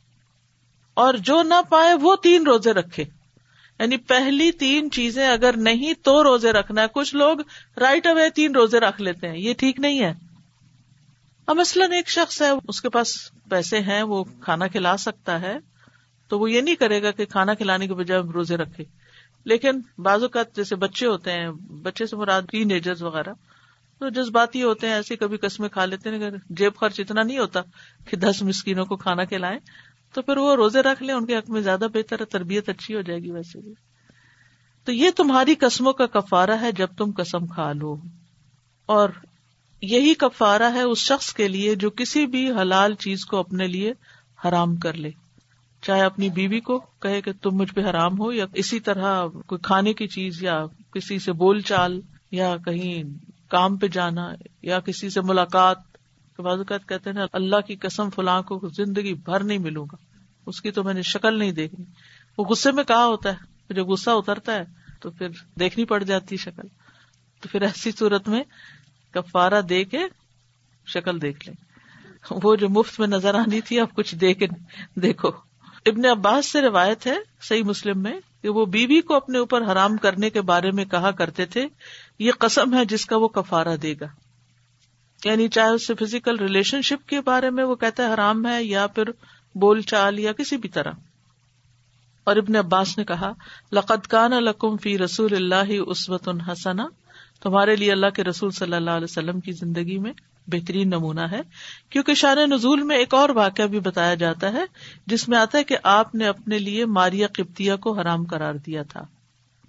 اور جو نہ پائے وہ تین روزے رکھے۔ یعنی پہلی تین چیزیں اگر نہیں تو روزے رکھنا ہے۔ کچھ لوگ رائٹ اوے تین روزے رکھ لیتے ہیں، یہ ٹھیک نہیں ہے۔ اب مثلاً ایک شخص ہے، اس کے پاس پیسے ہیں، وہ کھانا کھلا سکتا ہے۔ تو وہ یہ نہیں کرے گا کہ کھانا کھلانے کے بجائے روزے رکھے۔ لیکن بعض اوقات جیسے بچے ہوتے ہیں، بچے سے مراد ٹین ایجرز وغیرہ، تو جذباتی ہوتے ہیں، ایسے کبھی قسمیں کھا لیتے ہیں جیب خرچ اتنا نہیں ہوتا کہ دس مسکینوں کو کھانا کھلائیں، تو پھر وہ روزے رکھ لیں، ان کے حق میں زیادہ بہتر ہے، تربیت اچھی ہو جائے گی ویسے بھی۔ تو یہ تمہاری قسموں کا کفارہ ہے جب تم قسم کھا لو۔ اور یہی کفارہ ہے اس شخص کے لیے جو کسی بھی حلال چیز کو اپنے لیے حرام کر لے۔ چاہے اپنی بیوی کو کہے کہ تم مجھ پہ حرام ہو یا اسی طرح کوئی کھانے کی چیز یا کسی سے بول چال یا کہیں کام پہ جانا یا کسی سے ملاقات بعض اوقات کہتے ہیں اللہ کی قسم فلاں کو زندگی بھر نہیں ملوں گا۔ اس کی تو میں نے شکل نہیں دیکھنی وہ غصے میں کہا ہوتا ہے؟ جب غصہ اترتا ہے تو پھر دیکھنی پڑ جاتی شکل۔ تو پھر ایسی صورت میں کفارہ دے کے شکل دیکھ لیں۔ وہ جو مفت میں نظر آنی تھی، اب کچھ دے کے دیکھو۔ ابن عباس سے روایت ہے صحیح مسلم میں کہ وہ بیوی کو اپنے اوپر حرام کرنے کے بارے میں کہا کرتے تھے، یہ قسم ہے جس کا وہ کفارہ دے گا۔ یعنی چاہے اس سے فزیکل ریلیشن شپ کے بارے میں وہ کہتا ہے حرام ہے یا پھر بول چال یا کسی بھی طرح۔ اور ابن عباس نے کہا لقت کان القم فی رسول اللہ عصوت الحسنا تمہارے لیے اللہ کے رسول صلی اللہ علیہ وسلم کی زندگی میں بہترین نمونہ ہے، کیونکہ شان نزول میں ایک اور واقعہ بھی بتایا جاتا ہے، جس میں آتا ہے کہ آپ نے اپنے لیے ماریا کپتیا کو حرام کرار دیا تھا۔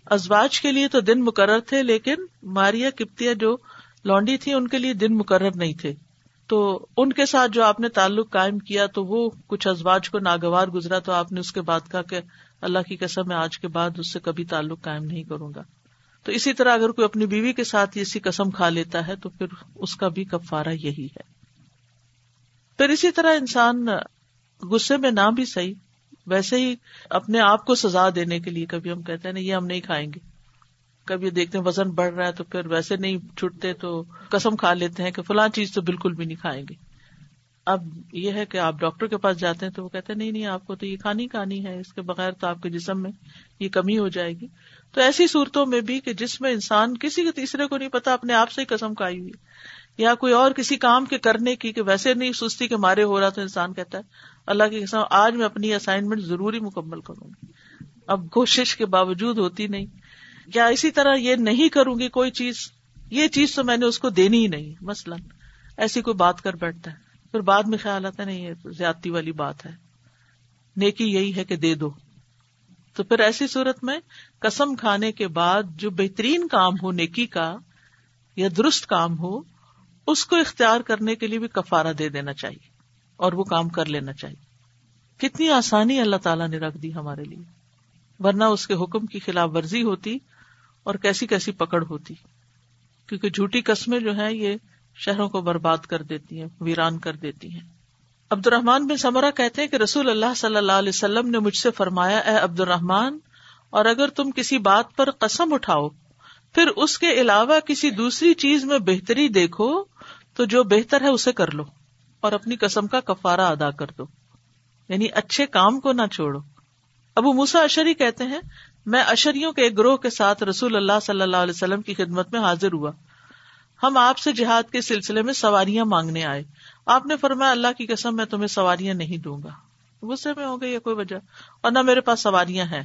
ازواج کے لیے تو دن مقرر تھے، لیکن ماریا کپتیا جو لونڈی تھی، ان کے لیے دن مقرر نہیں تھے۔ تو ان کے ساتھ جو آپ نے تعلق قائم کیا، تو وہ کچھ ازواج کو ناگوار گزرا، تو آپ نے اس کے بعد کہا کہ اللہ کی قسم، میں آج کے بعد اس سے کبھی تعلق قائم نہیں کروں گا۔ تو اسی طرح اگر کوئی اپنی بیوی کے ساتھ اسی قسم کھا لیتا ہے تو پھر اس کا بھی کفارہ یہی ہے۔ پھر اسی طرح انسان غصے میں نہ بھی صحیح، ویسے ہی اپنے آپ کو سزا دینے کے لیے کبھی ہم کہتے ہیں یہ ہم نہیں کھائیں گے۔ کبھی دیکھتے ہیں وزن بڑھ رہا ہے تو پھر ویسے نہیں چھٹتے تو قسم کھا لیتے ہیں کہ فلاں چیز تو بالکل بھی نہیں کھائیں گے۔ اب یہ ہے کہ آپ ڈاکٹر کے پاس جاتے ہیں تو وہ کہتے ہیں نہیں نہیں، آپ کو تو یہ کھانی کھانی ہے، اس کے بغیر تو آپ کے جسم میں یہ کمی ہو جائے گی۔ تو ایسی صورتوں میں بھی کہ جس میں انسان کسی کے تیسرے کو نہیں پتا، اپنے آپ سے ہی قسم کھائی ہوئی یا کوئی اور کسی کام کے کرنے کی کہ ویسے نہیں سستی کے مارے ہو رہا تو انسان کہتا ہے، اللہ کی قسم، آج میں اپنی اسائنمنٹ ضروری مکمل کروں گی۔ اب کوشش کے باوجود ہوتی نہیں۔ یا اسی طرح یہ نہیں کروں گی کوئی چیز؟ یہ چیز تو میں نے اس کو دینی ہی نہیں، مثلاً ایسی کوئی بات کر بیٹھتا ہے۔ پھر بعد میں خیال آتا نہیں، یہ زیادتی والی بات ہے۔ نیکی یہی ہے کہ دے دو۔ تو پھر ایسی صورت میں قسم کھانے کے بعد جو بہترین کام ہو، نیکی کا یا درست کام ہو، اس کو اختیار کرنے کے لیے بھی کفارہ دے دینا چاہیے اور وہ کام کر لینا چاہیے۔ کتنی آسانی اللہ تعالیٰ نے رکھ دی ہمارے لیے۔ ورنہ اس کے حکم کی خلاف ورزی ہوتی اور کیسی کیسی پکڑ ہوتی۔ کیونکہ جھوٹی قسمیں جو ہیں، یہ شہروں کو برباد کر دیتی ہیں، ویران کر دیتی ہیں۔ عبد الرحمان بن سمرا کہتے ہیں کہ رسول اللہ صلی اللہ علیہ وسلم نے مجھ سے فرمایا، اے عبد الرحمان اور اگر تم کسی بات پر قسم اٹھاؤ، پھر اس کے علاوہ کسی دوسری چیز میں بہتری دیکھو، تو جو بہتر ہے اسے کر لو، اور اپنی قسم کا کفارہ ادا کر دو۔ یعنی اچھے کام کو نہ چھوڑو۔ ابو موسا اشری کہتے ہیں، میں اشریوں کے ایک گروہ کے ساتھ رسول اللہ صلی اللہ علیہ وسلم کی خدمت میں حاضر ہوا۔ ہم آپ سے جہاد کے سلسلے میں سواریاں مانگنے آئے۔ آپ نے فرمایا، اللہ کی قسم، میں تمہیں سواریاں نہیں دوں گا۔ غصے میں ہو گئی یا کوئی وجہ؟ اور نہ میرے پاس سواریاں ہیں۔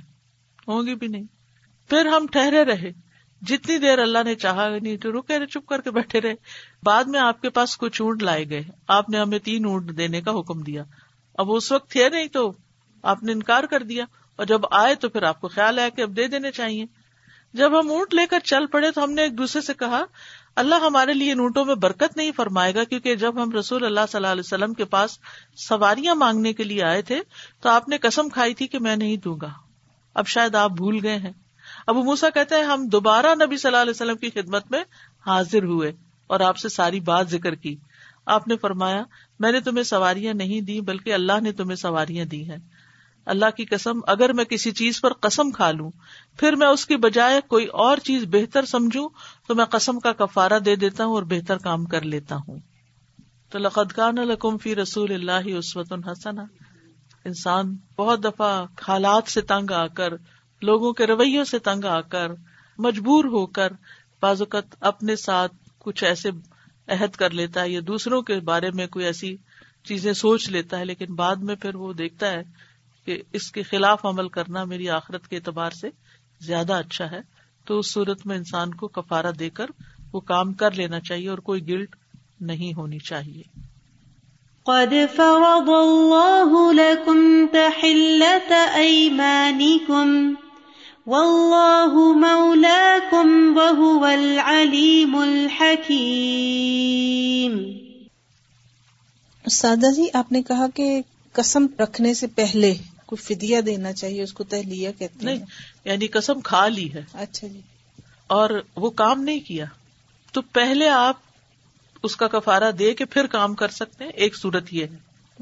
ہوں گی بھی نہیں۔ پھر ہم ٹھہرے رہے۔ جتنی دیر اللہ نے چاہا نہیں، تو رکے رہے، چپ کر کے بیٹھے رہے۔ بعد میں آپ کے پاس کچھ اونٹ لائے گئے۔ آپ نے ہمیں تین اونٹ دینے کا حکم دیا۔ اب اس وقت تھے نہیں تو آپ نے انکار کر دیا۔ اور جب آئے تو پھر آپ کو خیال آیا کہ اب دے دینے چاہیے۔ جب ہم اونٹ لے کر چل پڑے تو ہم نے ایک دوسرے سے کہا اللہ ہمارے لیے نوٹوں میں برکت نہیں فرمائے گا، کیونکہ جب ہم رسول اللہ صلی اللہ علیہ وسلم کے پاس سواریاں مانگنے کے لیے آئے تھے، تو آپ نے قسم کھائی تھی کہ میں نہیں دوں گا۔ اب شاید آپ بھول گئے ہیں۔ ابو موسا کہتے ہیں، ہم دوبارہ نبی صلی اللہ علیہ وسلم کی خدمت میں حاضر ہوئے اور آپ سے ساری بات ذکر کی۔ آپ نے فرمایا، میں نے تمہیں سواریاں نہیں دی بلکہ اللہ نے تمہیں سواریاں دی ہیں۔ اللہ کی قسم، اگر میں کسی چیز پر قسم کھا لوں، پھر میں اس کی بجائے کوئی اور چیز بہتر سمجھوں، تو میں قسم کا کفارہ دے دیتا ہوں اور بہتر کام کر لیتا ہوں۔ تو لقد کان لکم فی رسول اللہ عصوت الحسن انسان بہت دفعہ حالات سے تنگ آ کر، لوگوں کے رویوں سے تنگ آ کر، مجبور ہو کر، بعض اوقات اپنے ساتھ کچھ ایسے عہد کر لیتا ہے یا دوسروں کے بارے میں کوئی ایسی چیزیں سوچ لیتا ہے، لیکن بعد میں پھر وہ دیکھتا ہے کہ اس کے خلاف عمل کرنا میری آخرت کے اعتبار سے زیادہ اچھا ہے تو اس صورت میں انسان کو کفارہ دے کر وہ کام کر لینا چاہیے اور کوئی گلٹ نہیں ہونی چاہیے۔ قد فرض الله لكم تحلة أيمانكم والله مولاكم وهو العليم الحكيم۔ سادہ جی آپ نے کہا کہ قسم رکھنے سے پہلے کوئی فدیہ دینا چاہیے اس کو تہلیہ کہتے نہیں ہیں یعنی قسم کھا لی ہے۔ اچھا جی۔ اور وہ کام نہیں کیا۔ تو پہلے آپ اس کا کفارہ دے کے پھر کام کر سکتے ہیں۔ ایک صورت یہ ہے۔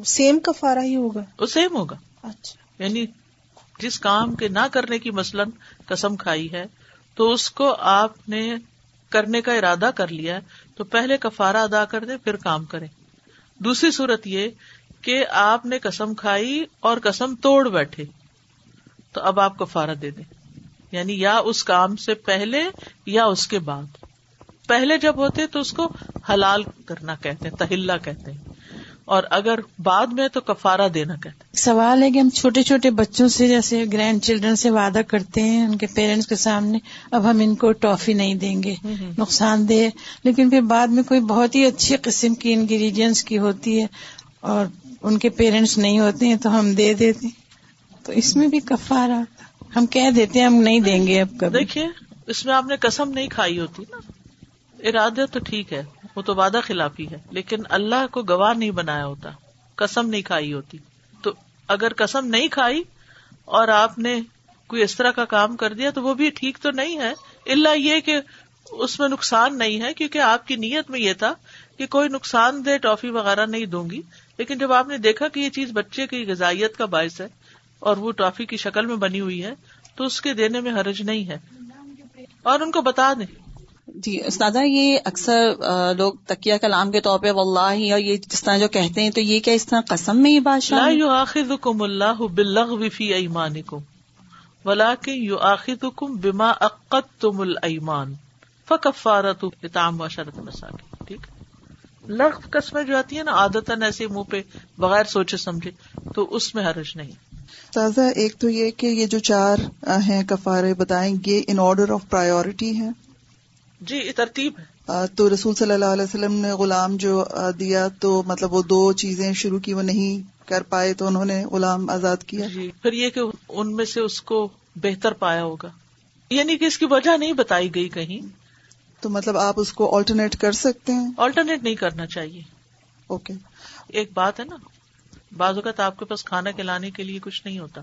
سیم کفارہ ہی ہوگا۔ وہ سیم ہوگا۔ اچھا۔ یعنی جس کام کے نہ کرنے کی مثلاً قسم کھائی ہے تو اس کو آپ نے کرنے کا ارادہ کر لیا تو پہلے کفارہ ادا کر دیں پھر کام کریں۔ دوسری صورت یہ کہ آپ نے قسم کھائی اور قسم توڑ بیٹھے۔ تو اب آپ کفارہ دے دیں۔ یعنی یا اس کام سے پہلے یا اس کے بعد۔ پہلے جب ہوتے تو اس کو حلال کرنا کہتے ہیں تہلا کہتے ہیں۔ اور اگر بعد میں تو کفارہ دینا کہتے ہیں۔ سوال ہے کہ ہم چھوٹے چھوٹے بچوں سے جیسے گرینڈ چلڈرن سے وعدہ کرتے ہیں ان کے پیرنٹس کے سامنے اب ہم ان کو ٹافی نہیں دیں گے نقصان دہ لیکن پھر بعد میں کوئی بہت ہی اچھی قسم کی انگریڈینٹس کی ہوتی ہے اور ان کے پیرنٹس نہیں ہوتے ہیں تو ہم دے دیتے تو اس میں بھی کفارہ ہم کہہ دیتے ہیں ہم نہیں دیں گے اب کبھی۔ دیکھیے، اس میں آپ نے قسم نہیں کھائی ہوتی نا۔ ارادہ تو ٹھیک ہے وہ تو وعدہ خلافی ہے، لیکن اللہ کو گواہ نہیں بنایا ہوتا۔ قسم نہیں کھائی ہوتی۔ تو اگر قسم نہیں کھائی اور آپ نے کوئی اس طرح کا کام کر دیا تو وہ بھی ٹھیک تو نہیں ہے۔ اللہ یہ کہ اس میں نقصان نہیں ہے، کیونکہ آپ کی نیت میں یہ تھا کہ کوئی نقصان دہ ٹافی وغیرہ نہیں دوں گی لیکن جب آپ نے دیکھا کہ یہ چیز بچے کی غذائیت کا باعث ہے اور وہ ٹافی کی شکل میں بنی ہوئی ہے تو اس کے دینے میں حرج نہیں ہے۔ اور ان کو بتا دیں۔ جی استاذہ یہ اکثر لوگ تکیہ کلام کے طور پہ واللہ اور یہ جس طرح جو کہتے ہیں تو یہ کیا اس طرح قسم میں یہ شامل ہے؟ يؤاخذكم الله باللغو في ايمانكم ولكن يؤاخذكم بما عقدتم الايمان فكفارته اطعام عشرة مساکین ٹھیک؟ لغو قسمیں جو آتی ہیں نا عادتاً ایسے منہ پہ بغیر سوچے سمجھے تو اس میں حرج نہیں۔ تازہ ایک تو یہ کہ یہ جو چار ہیں کفارے بتائیں گے ان آرڈر آف پرائیورٹی ہیں۔ جی یہ ترتیب ہے۔ تو رسول صلی اللہ علیہ وسلم نے غلام جو دیا تو مطلب وہ دو چیزیں شروع کی وہ نہیں کر پائے تو انہوں نے غلام آزاد کیا۔ جی پھر یہ کہ ان میں سے اس کو بہتر پایا ہوگا۔ یعنی کہ اس کی وجہ نہیں بتائی گئی کہیں۔ تو مطلب آپ اس کو آلٹرنیٹ کر سکتے ہیں؟ آلٹرنیٹ نہیں کرنا چاہیے۔ اوکے ایک بات ہے نا بعض اوقات آپ کے پاس کھانا کھلانے کے لیے کچھ نہیں ہوتا۔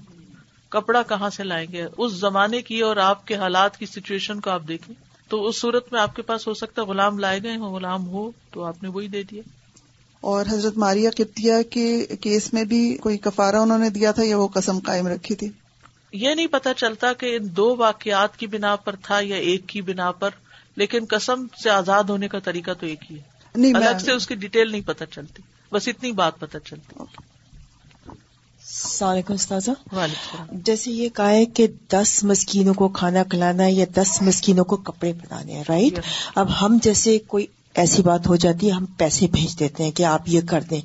کپڑا کہاں سے لائیں گے؟ اس زمانے کی اور آپ کے حالات کی سچویشن کو آپ دیکھیں۔ تو اس صورت میں آپ کے پاس ہو سکتا ہے غلام لائے گئے ہوں غلام ہو تو آپ نے وہی دے دیا۔ اور حضرت ماریہ قبطیہ کے کیس میں بھی کوئی کفارہ انہوں نے دیا تھا یا وہ قسم قائم رکھی تھی؟ یہ نہیں پتا چلتا کہ ان دو واقعات کی بنا پر تھا یا ایک کی بنا پر۔ لیکن قسم سے آزاد ہونے کا طریقہ تو ایک ہی ہے۔ الگ سے اس کی ڈیٹیل نہیں پتا چلتی۔ بس اتنی بات پتا چلتی۔ السلام علیکم استاذہ۔ وعلیکم السلام۔ جیسے یہ کہا ہے کہ دس مسکینوں کو کھانا کھلانا ہے یا دس مسکینوں کو کپڑے پہنانے ہیں رائٹ. اب ہم جیسے کوئی ایسی بات ہو جاتی ہے ہم پیسے بھیج دیتے ہیں کہ آپ یہ کر دیں۔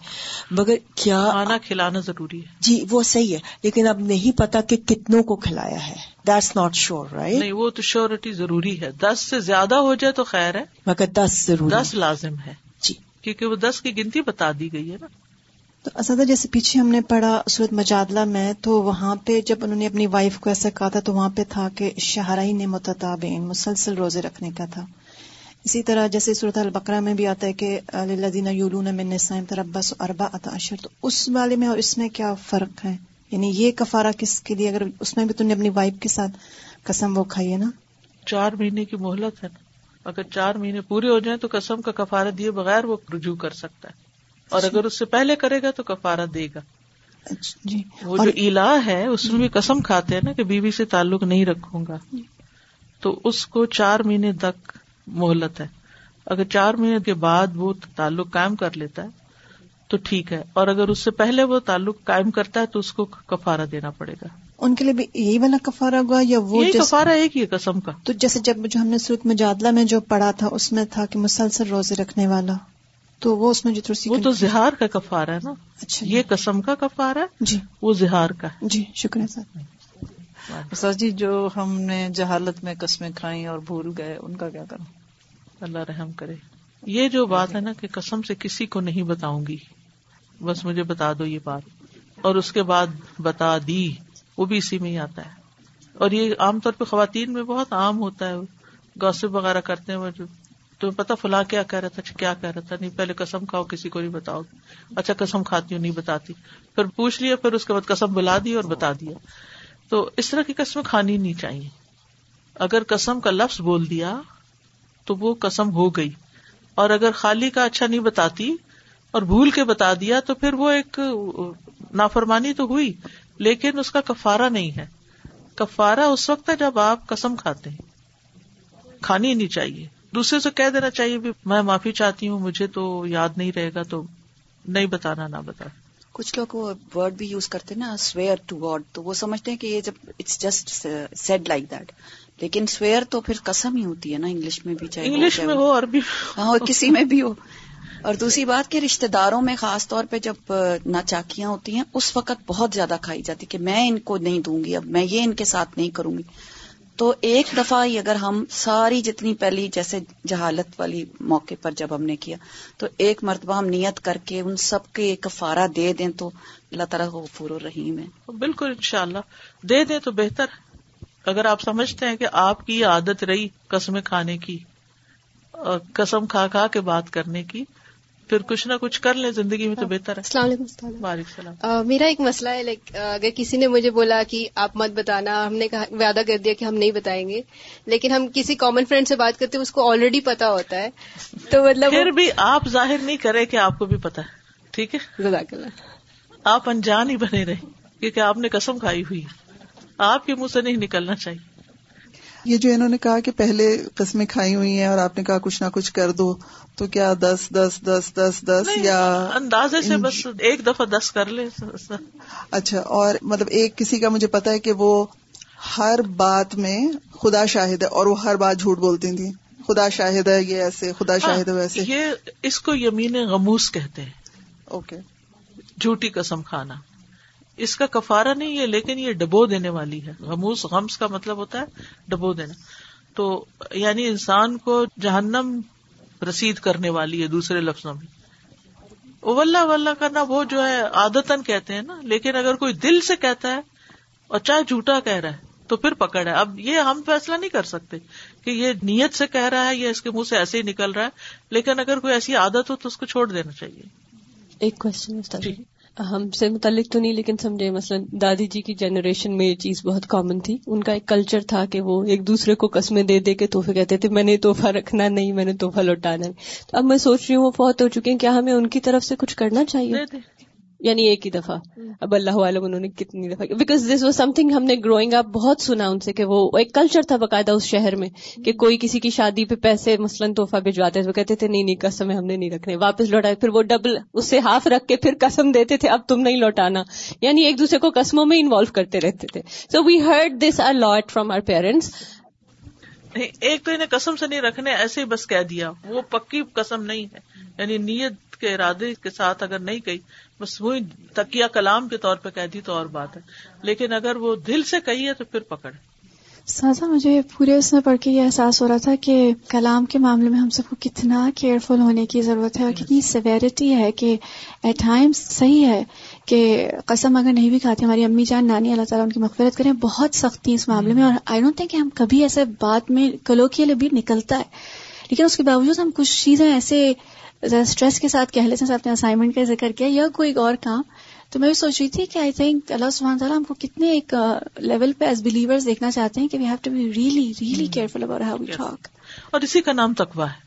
مگر کیا کھانا کھلانا ضروری ہے۔ جی وہ صحیح ہے لیکن اب نہیں پتا کہ کتنوں کو کھلایا ہے۔ دیٹس ناٹ شیور رائٹ نہیں وہ تو شیورٹی ضروری ہے۔ دس سے زیادہ ہو جائے تو خیر ہے۔ مگر دس ضرور دس لازم ہے۔ جی۔ کیونکہ وہ دس کی گنتی بتا دی گئی ہے نا۔ تو اساتذہ جیسے پیچھے ہم نے پڑھا صورت مجادلہ میں تو وہاں پہ جب انہوں نے اپنی وائف کو ایسا کہا تھا تو وہاں پہ تھا کہ شہرائن متتابعین مسلسل روزے رکھنے کا تھا۔ اسی طرح جیسے صورت البقرہ میں بھی آتا ہے کہ للذین یولون من نسائم تربص اربعۃ اشہر تو اس والے میں اور اس میں کیا فرق ہے؟ یعنی یہ کفارہ کس کے لیے؟ اگر اس میں بھی تم نے اپنی وائف کے ساتھ قسم وہ کھائی ہے نا؟ چار مہینے کی مہلت ہے نا۔ اگر چار مہینے پورے ہو جائیں تو قسم کا کفارہ دیے بغیر وہ رجوع کر سکتا ہے۔ اور اگر اس سے پہلے کرے گا تو کفارہ دے گا۔ جی۔ وہ جو الہ ہے اس میں بھی قسم کھاتے ہیں نا کہ بیوی سے تعلق نہیں رکھوں گا۔ تو اس کو چار مہینے تک مہلت ہے۔ اگر چار مہینے کے بعد وہ تعلق قائم کر لیتا ہے تو ٹھیک ہے۔ اور اگر اس سے پہلے وہ تعلق قائم کرتا ہے تو اس کو کفارہ دینا پڑے گا۔ ان کے لیے بھی یہی والا کفارہ ہوا یا وہ یہ جیسے کفارہ ایک ہی قسم کا۔ تو جیسے جب جو ہم نے سورت مجادلہ میں جو پڑھا تھا اس میں تھا کہ مسلسل روزے رکھنے والا۔ تو وہ اس میں جو وہ تو زہار کا کفارہ ہے نا۔ اچھا۔ یہ قسم کا کفارہ ہے جی۔ وہ زہار کا ہے۔ جی شکریہ سر۔ سر جی جو ہم نے جہالت میں قسمیں کھائیں اور بھول گئے ان کا کیا کروں؟ اللہ رحم کرے۔ یہ جو بات ہے نا کہ قسم سے کسی کو نہیں بتاؤں گی۔ بس مجھے بتا دو یہ بات۔ اور اس کے بعد بتا دی، وہ بھی اسی میں ہی آتا ہے۔ اور یہ عام طور پہ خواتین میں بہت عام ہوتا ہے۔ گوسپ وغیرہ کرتے ہیں جو تمہیں پتا فلاں کیا کہہ رہا تھا اچھا کیا کہہ رہا تھا؟ نہیں، پہلے قسم کھاؤ، کسی کو نہیں بتاؤ۔ اچھا قسم کھاتی ہوں، نہیں بتاتی۔ پھر پوچھ لیا، پھر اس کے بعد قسم بلا دی اور بتا دیا۔ تو اس طرح کی قسم کھانی نہیں چاہیے۔ اگر قسم کا لفظ بول دیا، تو وہ قسم ہو گئی۔ اور اگر خالی کا اچھا نہیں بتاتی اور بھول کے بتا دیا تو پھر وہ ایک نافرمانی تو ہوئی لیکن اس کا کفارہ نہیں ہے۔ کفارہ اس وقت ہے جب آپ قسم کھاتے ہیں۔ کھانی نہیں چاہیے۔ دوسرے سے کہہ دینا چاہیے بھی میں معافی چاہتی ہوں مجھے تو یاد نہیں رہے گا تو نہیں بتانا نہ بتا کچھ لوگ وہ ورڈ بھی یوز کرتے نا سویئر ٹو گاڈ تو وہ سمجھتے ہیں کہ یہ جب it's just said like that لیکن سویئر تو پھر قسم ہی ہوتی ہے نا انگلش میں بھی چاہے انگلش میں ہو عربی ہاں کسی میں بھی ہو۔ اور دوسری بات کہ رشتے داروں میں خاص طور پہ جب ناچاکیاں ہوتی ہیں، اس وقت بہت زیادہ کھائی جاتی کہ میں ان کو نہیں دوں گی، اب میں یہ ان کے ساتھ نہیں کروں گی۔ تو ایک دفعہ ہی اگر ہم ساری جتنی پہلی جیسے جہالت والی موقع پر جب ہم نے کیا، تو ایک مرتبہ ہم نیت کر کے ان سب کے کفارہ دے دیں تو اللہ تعالیٰ غفور الرحیم ہے۔ بالکل انشاءاللہ۔ دے دیں تو بہتر۔ اگر آپ سمجھتے ہیں کہ آپ کی عادت رہی قسمیں کھانے کی قسم کھا کھا کے بات کرنے کی پھر کچھ نہ کچھ کر لیں زندگی میں تو بہتر ہے۔ السلام علیکم وعلیکم السلام۔ میرا ایک مسئلہ ہے لائک اگر کسی نے مجھے بولا کہ آپ مت بتانا ہم نے وعدہ کر دیا کہ ہم نہیں بتائیں گے لیکن ہم کسی کامن فرینڈ سے بات کرتے اس کو آلریڈی پتا ہوتا ہے تو مطلب پھر بھی آپ ظاہر نہیں کرے کہ آپ کو بھی پتا ہے ٹھیک ہے؟ جزاک اللہ آپ انجان ہی بنے رہے کیونکہ آپ نے قسم کھائی ہوئی آپ کے منہ سے نہیں نکلنا چاہیے۔ یہ جو انہوں نے کہا کہ پہلے قسمیں کھائی ہوئی ہیں اور آپ نے کہا کچھ نہ کچھ کر دو تو کیا دس دس دس دس دس یا اندازے سے بس ایک دفعہ دس کر لے اچھا اور مطلب ایک کسی کا مجھے پتا ہے کہ وہ ہر بات میں خدا شاہد ہے اور وہ ہر بات جھوٹ بولتی تھی خدا شاہد ہے یہ ایسے خدا شاہد ہے ویسے۔ یہ اس کو یمین غموس کہتے ہیں۔ اوکے۔ جھوٹی قسم کھانا۔ اس کا کفارہ نہیں ہے لیکن یہ ڈبو دینے والی ہے۔ غموس غمس کا مطلب ہوتا ہے ڈبو دینا۔ تو یعنی انسان کو جہنم رسید کرنے والی ہے دوسرے لفظوں میں۔ ولہ ولہ کرنا وہ جو ہے آدتن کہتے ہیں نا لیکن اگر کوئی دل سے کہتا ہے اور چاہے جھوٹا کہہ رہا ہے تو پھر پکڑ ہے۔ اب یہ ہم فیصلہ نہیں کر سکتے کہ یہ نیت سے کہہ رہا ہے یا اس کے منہ سے ایسے ہی نکل رہا ہے لیکن اگر کوئی ایسی عادت ہو تو اس کو چھوڑ دینا چاہیے۔ ایک کوشچن ہم سے متعلق تو نہیں، لیکن سمجھے، مثلاً دادی جی کی جنریشن میں یہ چیز بہت کامن تھی۔ ان کا ایک کلچر تھا کہ وہ ایک دوسرے کو قسمیں دے دے کے تحفے کہتے تھے، میں نے تحفہ رکھنا نہیں، میں نے تحفہ لوٹانا نہیں۔ تو اب میں سوچ رہی ہوں وہ فوت ہو چکے ہیں، کیا ہمیں ان کی طرف سے کچھ کرنا چاہیے؟ یعنی ایک ہی دفعہ۔ اب اللہ عالم انہوں نے کتنی دفعہ because this was some thing ہم نے گروئنگ اپ بہت سنا ان سے کہ وہ ایک کلچر تھا باقاعدہ اس شہر میں کہ کوئی کسی کی شادی پہ پیسے مثلاً تحفہ بھجواتے تھے وہ کہتے تھے نہیں نہیں قسم ہم نے نہیں رکھنے۔ واپس لوٹائے پھر وہ ڈبل اس سے ہاف رکھ کے پھر قسم دیتے تھے اب تم نہیں لوٹانا۔ یعنی ایک دوسرے کو قسموں میں انوالو کرتے رہتے تھے۔ So we heard this are lot from our parents ایک تو انہیں قسم سے نہیں رکھنے، ایسے ہی بس کہہ دیا۔ وہ پکی قسم نہیں ہے۔ یعنی نیت کے ارادے کے ساتھ اگر نہیں گئی بس وہی تکیا کلام کے طور پہ کہہ دی تو اور بات ہے۔ لیکن اگر وہ دل سے کہی ہے تو پھر پکڑ۔ سازا، مجھے پورے اس میں پڑھ کے یہ احساس ہو رہا تھا کہ کلام کے معاملے میں ہم سب کو کتنا کیئرفل ہونے کی ضرورت ہے اور کتنی سیویرٹی ہے کہ ایٹ ٹائمس صحیح ہے۔ کہ قسم اگر نہیں بھی کھاتے ہماری امی جان نانی اللہ تعالیٰ ان کی مغفرت کریں بہت سختی اس معاملے میں اور آئی ڈونٹ تھنک کہ ہم کبھی ایسے بات میں کلو کے لیے بھی نکلتا ہے۔ لیکن اس کے باوجود ہم کچھ چیزیں ایسے اسٹریس کے ساتھ کہہ لیتے ہیں اپنے اسائنمنٹ کا ذکر کیا یا کوئی اور کام تو میں بھی سوچ رہی تھی کہ آئی تھنک اللہ سبحانہ تعالیٰ ہم کو کتنے ایک لیول پہ ایز بلیور دیکھنا چاہتے ہیں کہ we have to be really really careful about how we talk اور اسی کا نام تقوا ہے۔